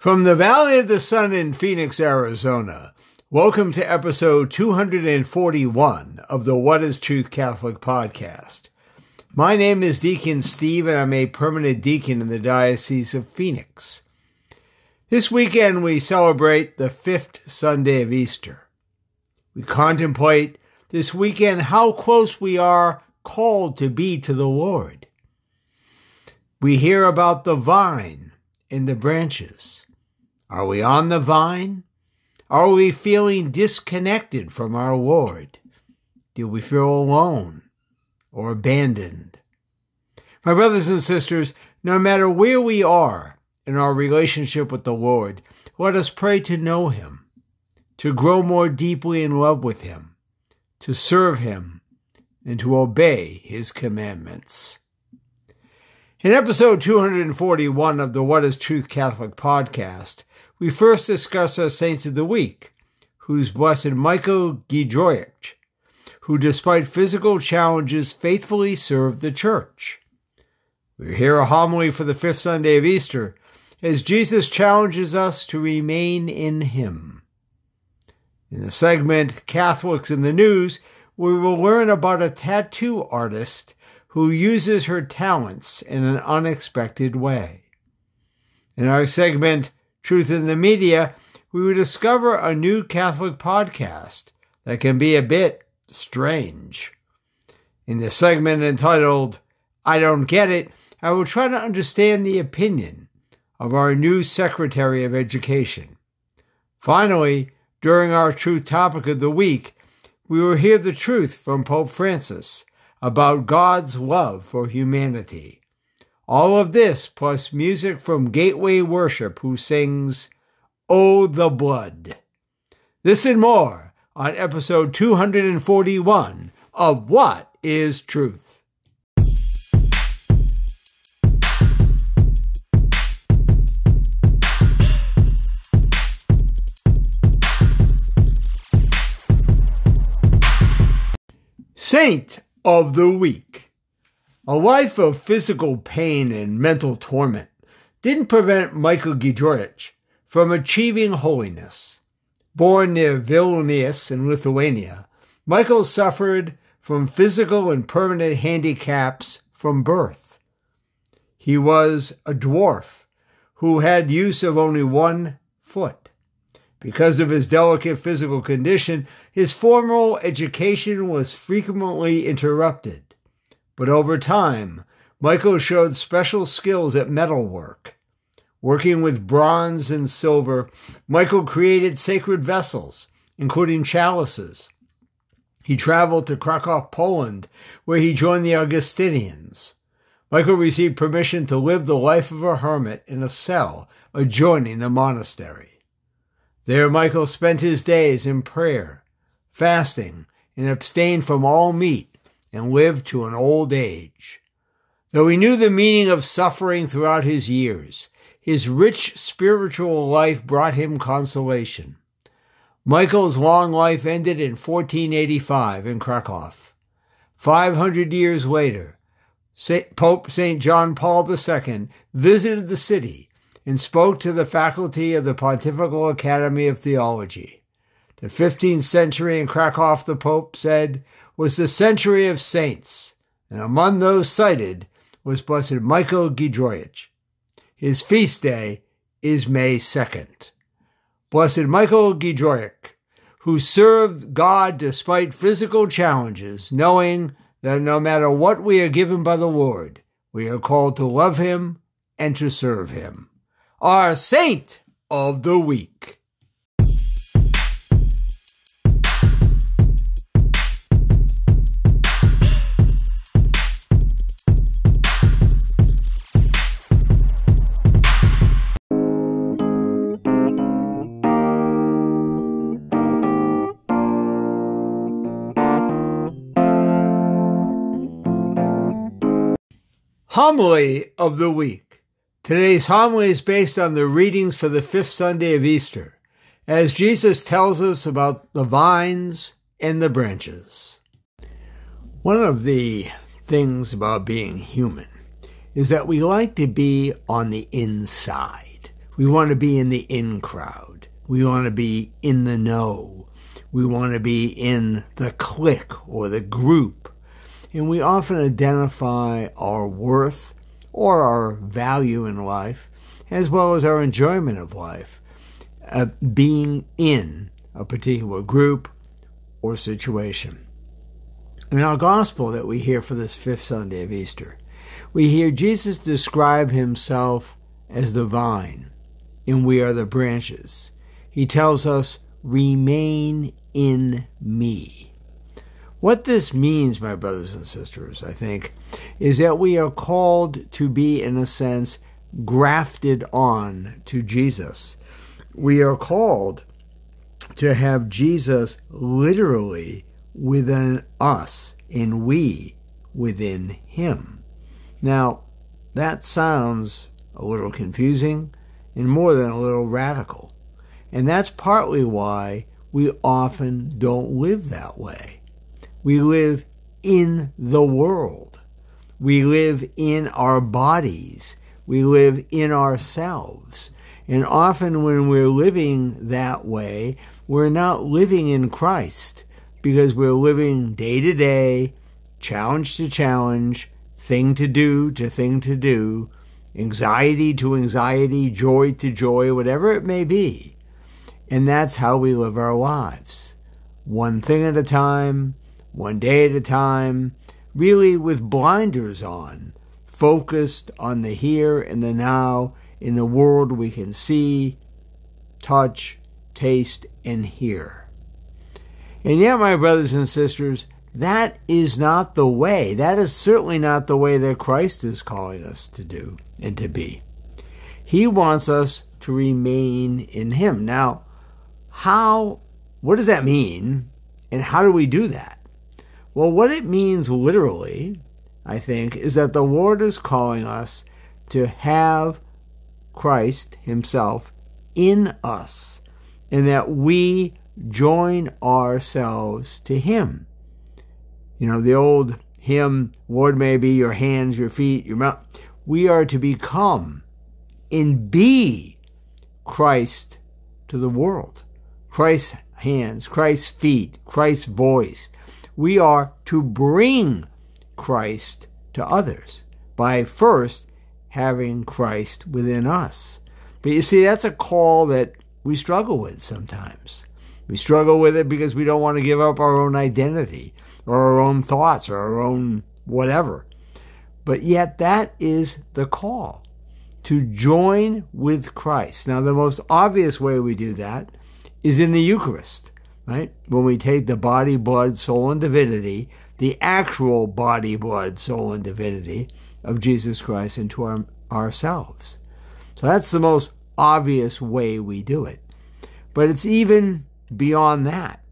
From the Valley of the Sun in Phoenix, Arizona, welcome to episode 241 of the What is Truth Catholic podcast. My name is Deacon Steve, and I'm a permanent deacon in the Diocese of Phoenix. This weekend, we celebrate the fifth Sunday of Easter. We contemplate this weekend how close we are called to be to the Lord. We hear about the vine and the branches. Are we on the vine? Are we feeling disconnected from our Lord? Do we feel alone or abandoned? My brothers and sisters, no matter where we are in our relationship with the Lord, let us pray to know Him, to grow more deeply in love with Him, to serve Him, and to obey His commandments. In episode 241 of the What is Truth Catholic podcast, we first discuss our saints of the week, who's Blessed Michael Giedroyc, who despite physical challenges faithfully served the church. We hear a homily for the fifth Sunday of Easter as Jesus challenges us to remain in Him. In the segment Catholics in the News, we will learn about a tattoo artist who uses her talents in an unexpected way. In our segment Truth in the Media, we will discover a new Catholic podcast that can be a bit strange. In the segment entitled I Don't Get It, I will try to understand the opinion of our new Secretary of Education. Finally, during our Truth Topic of the Week, we will hear the truth from Pope Francis about God's love for humanity. All of this plus music from Gateway Worship, who sings, Oh, the Blood. This and more on episode 241 of What is Truth? Saint of the Week. A life of physical pain and mental torment didn't prevent Michael Giedroyc from achieving holiness. Born near Vilnius in Lithuania, Michael suffered from physical and permanent handicaps from birth. He was a dwarf who had use of only one foot. Because of his delicate physical condition, his formal education was frequently interrupted. But over time, Michael showed special skills at metalwork. Working with bronze and silver, Michael created sacred vessels, including chalices. He traveled to Krakow, Poland, where he joined the Augustinians. Michael received permission to live the life of a hermit in a cell adjoining the monastery. There, Michael spent his days in prayer, fasting, and abstained from all meat and lived to an old age. Though he knew the meaning of suffering throughout his years, his rich spiritual life brought him consolation. Michael's long life ended in 1485 in Krakow. 500 years later, Pope St. John Paul II visited the city and spoke to the faculty of the Pontifical Academy of Theology. The 15th century in Krakow, the Pope said, was the century of saints, and among those cited was Blessed Michael Giedroyc. His feast day is May 2nd. Blessed Michael Giedroyc, who served God despite physical challenges, knowing that no matter what we are given by the Lord, we are called to love Him and to serve Him. Our Saint of the Week. Homily of the Week. Today's homily is based on the readings for the fifth Sunday of Easter, as Jesus tells us about the vines and the branches. One of the things about being human is that we like to be on the inside. We want to be in the in crowd. We want to be in the know. We want to be in the clique or the group. And we often identify our worth or our value in life, as well as our enjoyment of life, uh, being in a particular group or situation. In our gospel that we hear for this fifth Sunday of Easter, we hear Jesus describe himself as the vine, and we are the branches. He tells us, remain in me. What this means, my brothers and sisters, I think, is that we are called to be, in a sense, grafted on to Jesus. We are called to have Jesus literally within us and we within him. Now, that sounds a little confusing and more than a little radical. And that's partly why we often don't live that way. We live in the world. We live in our bodies. We live in ourselves. And often when we're living that way, we're not living in Christ because we're living day to day, challenge to challenge, thing to do to thing to do, anxiety to anxiety, joy to joy, whatever it may be. And that's how we live our lives. One thing at a time, one day at a time, really with blinders on, focused on the here and the now in the world we can see, touch, taste, and hear. And yet, my brothers and sisters, that is not the way. That is certainly not the way that Christ is calling us to do and to be. He wants us to remain in Him. Now, how, what does that mean? And how do we do that? Well, what it means literally, I think, is that the Lord is calling us to have Christ Himself in us and that we join ourselves to Him. You know, the old hymn, Lord may be your hands, your feet, your mouth. We are to become and be Christ to the world. Christ's hands, Christ's feet, Christ's voice. We are to bring Christ to others by first having Christ within us. But you see, that's a call that we struggle with sometimes. We struggle with it because we don't want to give up our own identity or our own thoughts or our own whatever. But yet, that is the call to join with Christ. Now, the most obvious way we do that is in the Eucharist, right? When we take the body, blood, soul, and divinity, the actual body, blood, soul, and divinity of Jesus Christ into our, ourselves. So that's the most obvious way we do it. But it's even beyond that.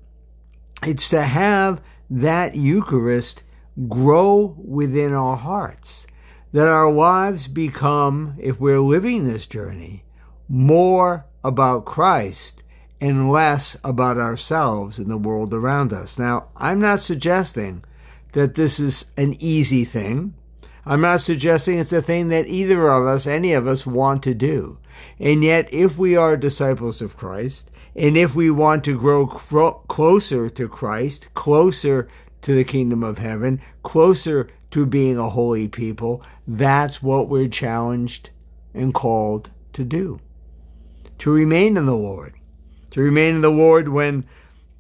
It's to have that Eucharist grow within our hearts, that our lives become, if we're living this journey, more about Christ and less about ourselves and the world around us. Now, I'm not suggesting that this is an easy thing. I'm not suggesting it's a thing that either of us, any of us, want to do. And yet, if we are disciples of Christ, and if we want to grow closer to Christ, closer to the kingdom of heaven, closer to being a holy people, that's what we're challenged and called to do. To remain in the Lord. To remain in the Lord when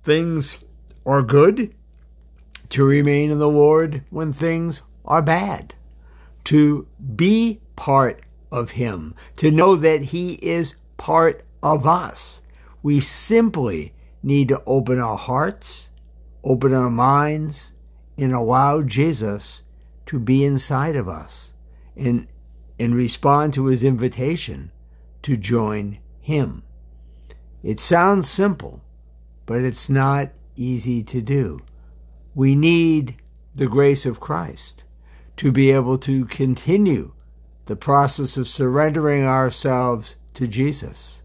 things are good. To remain in the Lord when things are bad to be part of Him, to know that He is part of us. We simply need to open our hearts, open our minds, and allow Jesus to be inside of us and, and respond to His invitation to join Him. It sounds simple, but it's not easy to do. We need the grace of Christ to be able to continue the process of surrendering ourselves to Jesus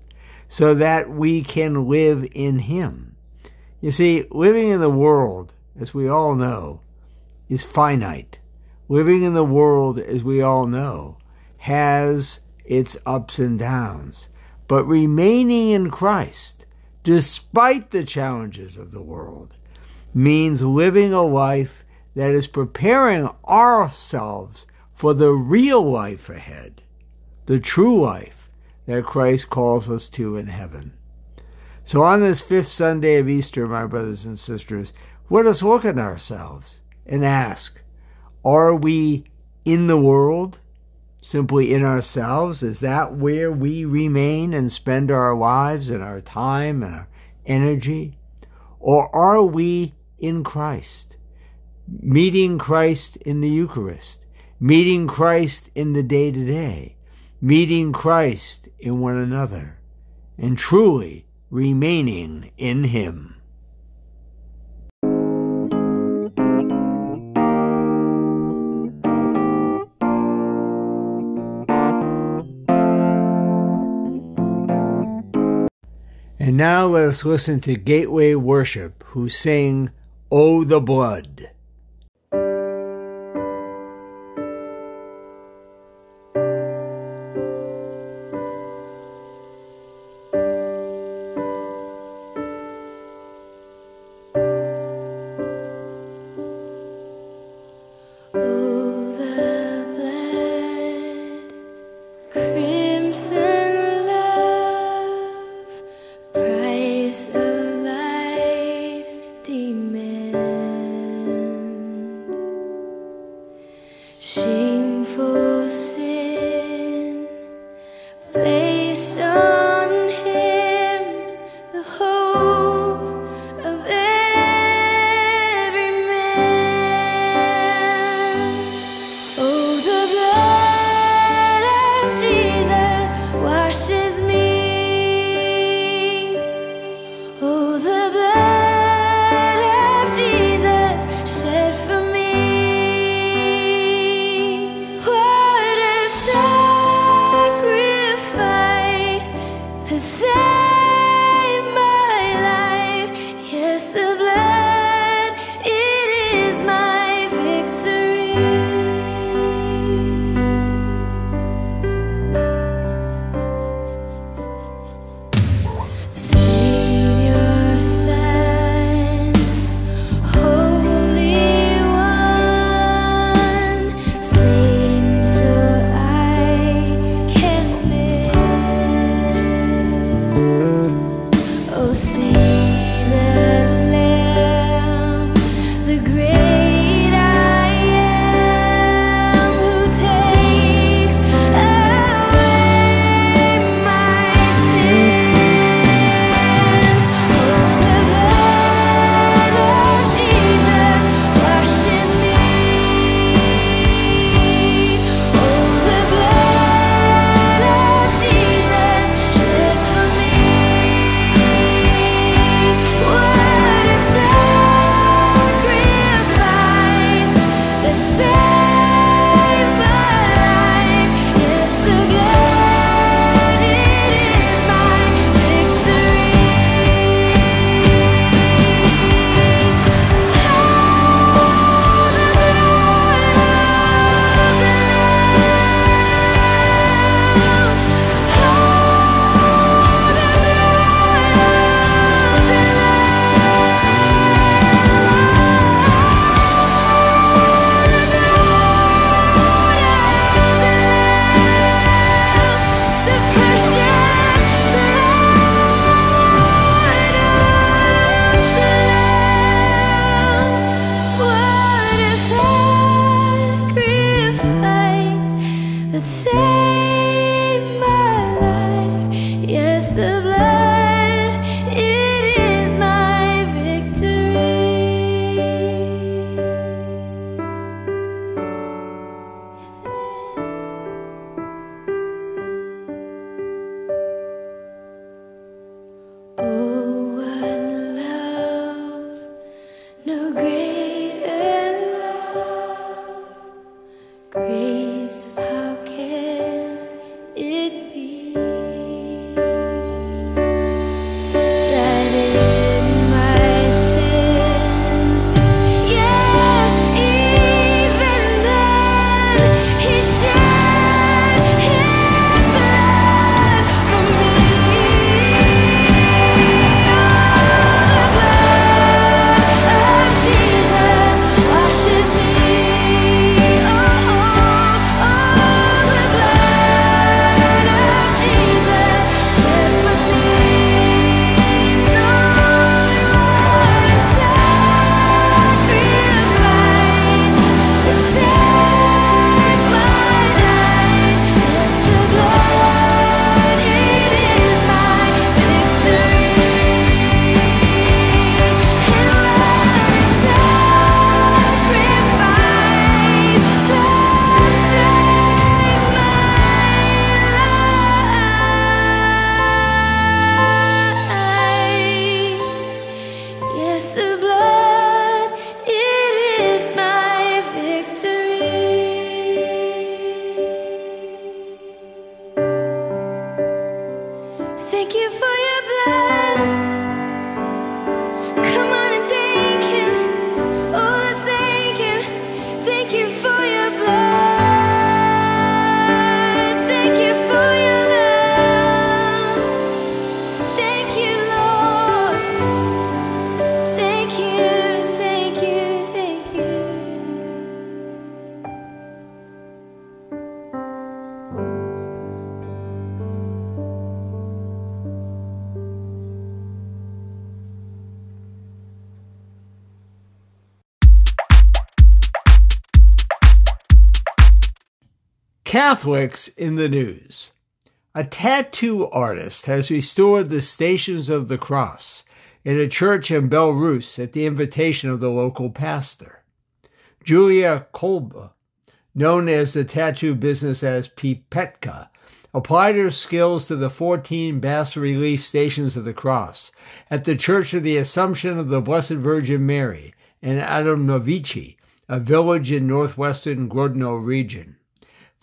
so that we can live in Him. You see, living in the world, as we all know, is finite. Living in the world, as we all know, has its ups and downs. But remaining in Christ, despite the challenges of the world, means living a life that is preparing ourselves for the real life ahead, the true life that Christ calls us to in heaven. So, on this fifth Sunday of Easter, my brothers and sisters, let us look at ourselves and ask Are we in the world? Simply in ourselves? Is that where we remain and spend our lives and our time and our energy? Or are we in Christ? Meeting Christ in the Eucharist, meeting Christ in the day to day, meeting Christ in one another, and truly remaining in Him. And now let us listen to Gateway Worship, who sing, Oh the Blood. Catholics in the news. A tattoo artist has restored the Stations of the Cross in a church in Belarus at the invitation of the local pastor. Julia Kulba, known as the tattoo business as Pipetka, applied her skills to the 14 bas relief Stations of the Cross at the Church of the Assumption of the Blessed Virgin Mary in Adamnovichi, a village in northwestern Grodno region.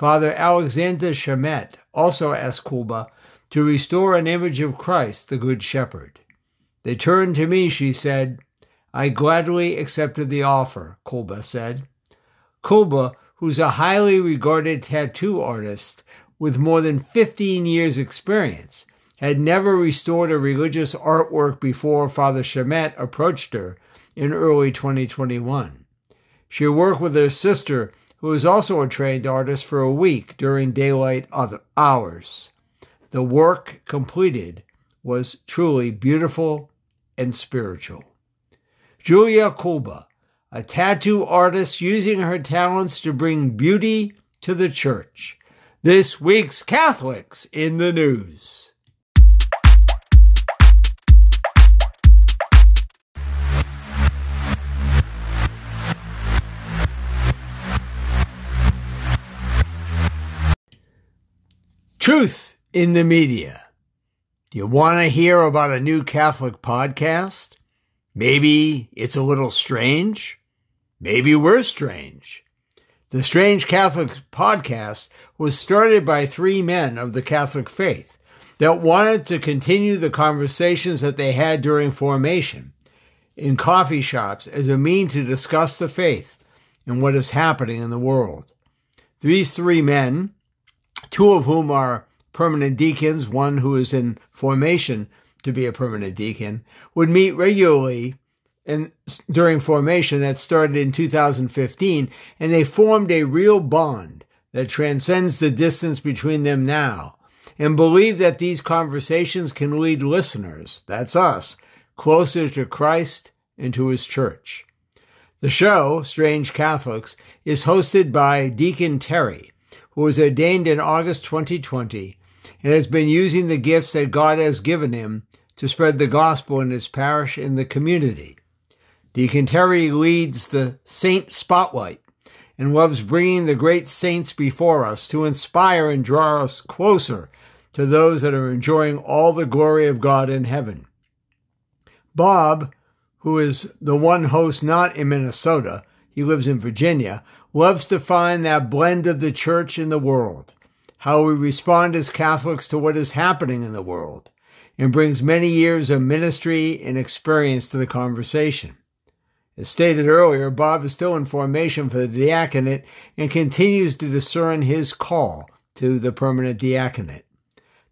Father Alexander Shamet also asked Kulba to restore an image of Christ, the Good Shepherd. They turned to me, she said. I gladly accepted the offer, Kulba said. Kulba, who's a highly regarded tattoo artist with more than 15 years' experience, had never restored a religious artwork before Father Shamet approached her in early 2021. She worked with her sister who was also a trained artist for a week during daylight hours. The work completed was truly beautiful and spiritual. Julia Kuba, a tattoo artist using her talents to bring beauty to the church. This week's Catholics in the News. Truth in the media. Do you want to hear about a new Catholic podcast? Maybe it's a little strange. Maybe we're strange. The Strange Catholic podcast was started by three men of the Catholic faith that wanted to continue the conversations that they had during formation in coffee shops as a mean to discuss the faith and what is happening in the world. These three men two of whom are permanent deacons, one who is in formation to be a permanent deacon, would meet regularly and during formation that started in 2015, and they formed a real bond that transcends the distance between them now, and believe that these conversations can lead listeners, that's us, closer to Christ and to his church. The show, Strange Catholics, is hosted by Deacon Terry, who was ordained in August 2020 and has been using the gifts that God has given him to spread the gospel in his parish and the community. Deacon Terry leads the Saint Spotlight and loves bringing the great saints before us to inspire and draw us closer to those that are enjoying all the glory of God in heaven. Bob, who is the one host not in Minnesota, he lives in Virginia, loves to find that blend of the church and the world, how we respond as Catholics to what is happening in the world, and brings many years of ministry and experience to the conversation. As stated earlier, Bob is still in formation for the diaconate and continues to discern his call to the permanent diaconate.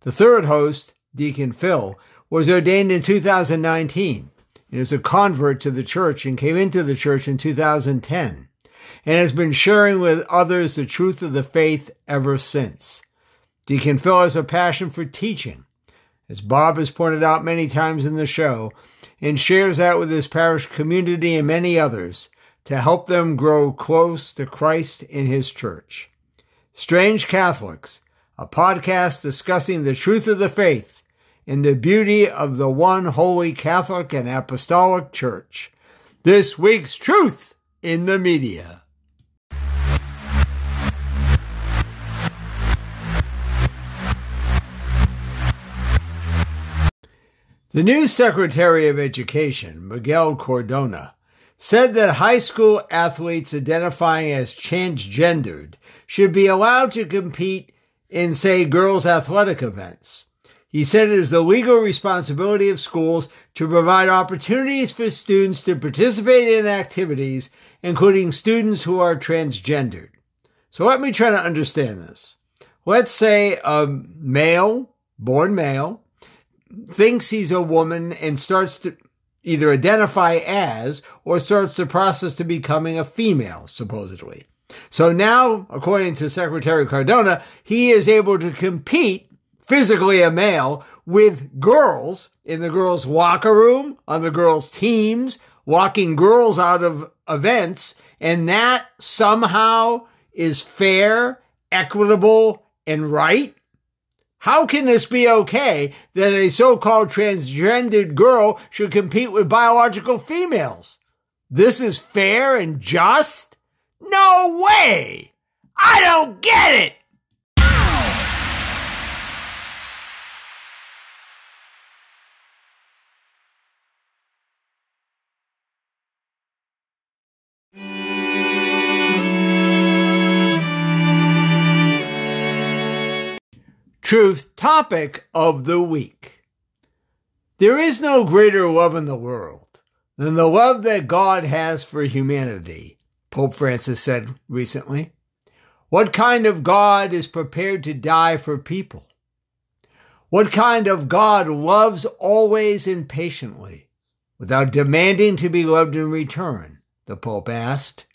The third host, Deacon Phil, was ordained in 2019 and is a convert to the church and came into the church in 2010 and has been sharing with others the truth of the faith ever since. Deacon Phil has a passion for teaching, as Bob has pointed out many times in the show, and shares that with his parish community and many others to help them grow close to Christ in his church. Strange Catholics, a podcast discussing the truth of the faith and the beauty of the one holy Catholic and Apostolic Church. This week's Truth in the Media. The new Secretary of Education, Miguel Cardona, said that high school athletes identifying as transgendered should be allowed to compete in, say, girls' athletic events. He said it is the legal responsibility of schools to provide opportunities for students to participate in activities, including students who are transgendered. So let me try to understand this. Let's say a male, born male, thinks he's a woman and starts to either identify as or starts the process to becoming a female, supposedly. So now, according to Secretary Cardona, he is able to compete physically a male with girls in the girls' locker room, on the girls' teams, walking girls out of events, and that somehow is fair equitable, and right? How can this be okay that a so-called transgendered girl should compete with biological females? This is fair and just? No way! I don't get it! Truth topic of the week. There is no greater love in the world than the love that God has for humanity, Pope Francis said recently. What kind of God is prepared to die for people? What kind of God loves always and patiently without demanding to be loved in return? The Pope asked.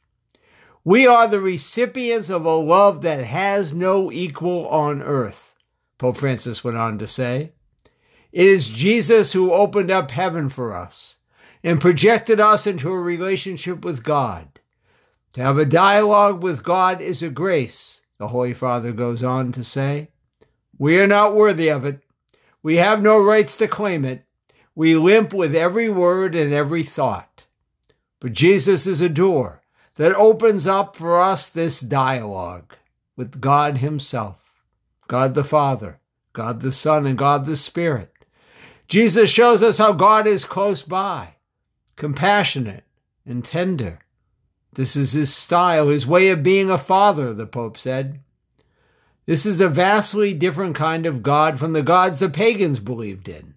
We are the recipients of a love that has no equal on earth Pope Francis went on to say. It is Jesus who opened up heaven for us and projected us into a relationship with God. To have a dialogue with God is a grace, the Holy Father goes on to say. We are not worthy of it. We have no rights to claim it. We limp with every word and every thought. But Jesus is a door that opens up for us this dialogue with God Himself. God the Father, God the Son, and God the Spirit. Jesus shows us how God is close by, compassionate and tender. This is his style, his way of being a father, the Pope said. This is a vastly different kind of God from the gods the pagans believed in.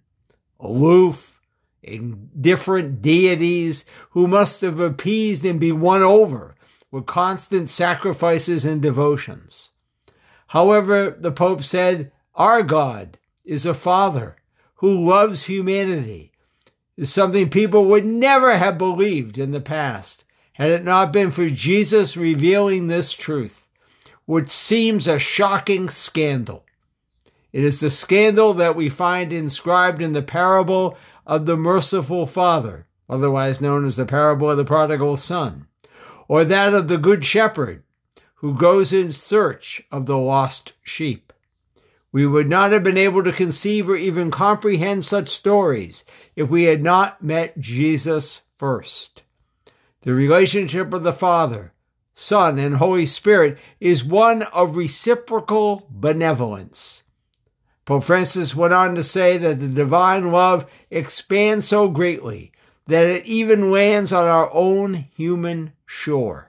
Aloof, indifferent deities who must have appeased and be won over with constant sacrifices and devotions. However, the Pope said, our God is a Father who loves humanity, is something people would never have believed in the past had it not been for Jesus revealing this truth, which seems a shocking scandal. It is the scandal that we find inscribed in the parable of the merciful Father, otherwise known as the parable of the prodigal son, or that of the Good Shepherd, who goes in search of the lost sheep. We would not have been able to conceive or even comprehend such stories if we had not met Jesus first. The relationship of the Father, Son, and Holy Spirit is one of reciprocal benevolence. Pope Francis went on to say that the divine love expands so greatly that it even lands on our own human shore.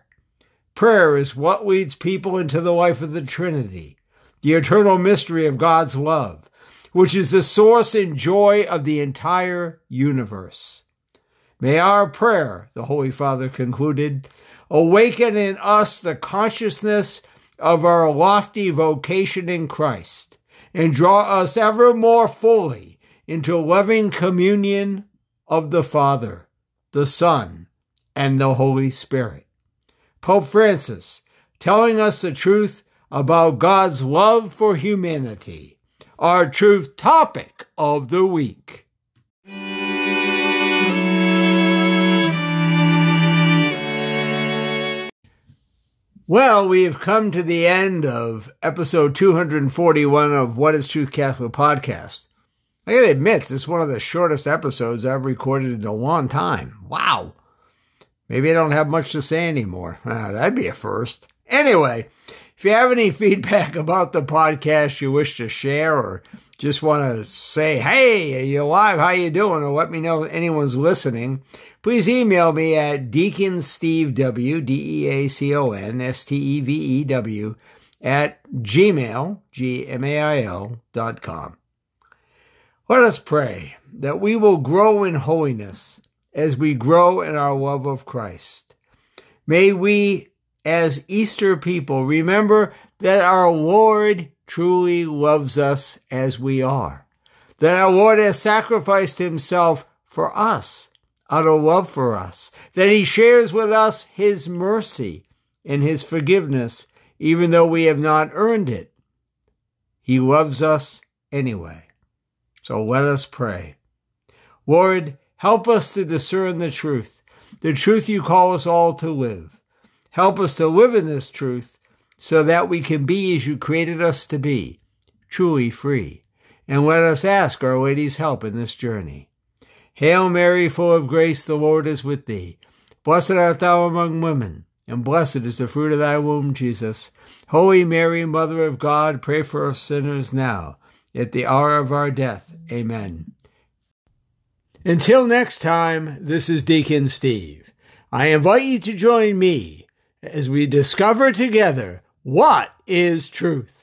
Prayer is what leads people into the life of the Trinity, the eternal mystery of God's love, which is the source and joy of the entire universe. May our prayer, the Holy Father concluded, awaken in us the consciousness of our lofty vocation in Christ and draw us ever more fully into loving communion of the Father, the Son, and the Holy Spirit. Pope Francis, telling us the truth about God's love for humanity, our truth topic of the week. Well, we have come to the end of episode 241 of What is Truth Catholic podcast. I gotta admit, this is one of the shortest episodes I've recorded in a long time. Wow. Maybe I don't have much to say anymore. Ah, that'd be a first. Anyway, if you have any feedback about the podcast you wish to share or just want to say, hey, are you alive? How you doing? Or let me know if anyone's listening, please email me at deaconstevew, D-E-A-C-O-N-S-T-E-V-E-W, at gmail, G-M-A-I-L dot com. Let us pray that we will grow in holiness as we grow in our love of Christ. May we, as Easter people, remember that our Lord truly loves us as we are, that our Lord has sacrificed himself for us out of love for us, that he shares with us his mercy and his forgiveness, even though we have not earned it. He loves us anyway. So let us pray. Lord, Help us to discern the truth, the truth you call us all to live. Help us to live in this truth so that we can be as you created us to be, truly free. And let us ask Our Lady's help in this journey. Hail Mary, full of grace, the Lord is with thee. Blessed art thou among women, and blessed is the fruit of thy womb, Jesus. Holy Mary, Mother of God, pray for us sinners now, at the hour of our death. Amen. Until next time, this is Deacon Steve. I invite you to join me as we discover together what is truth.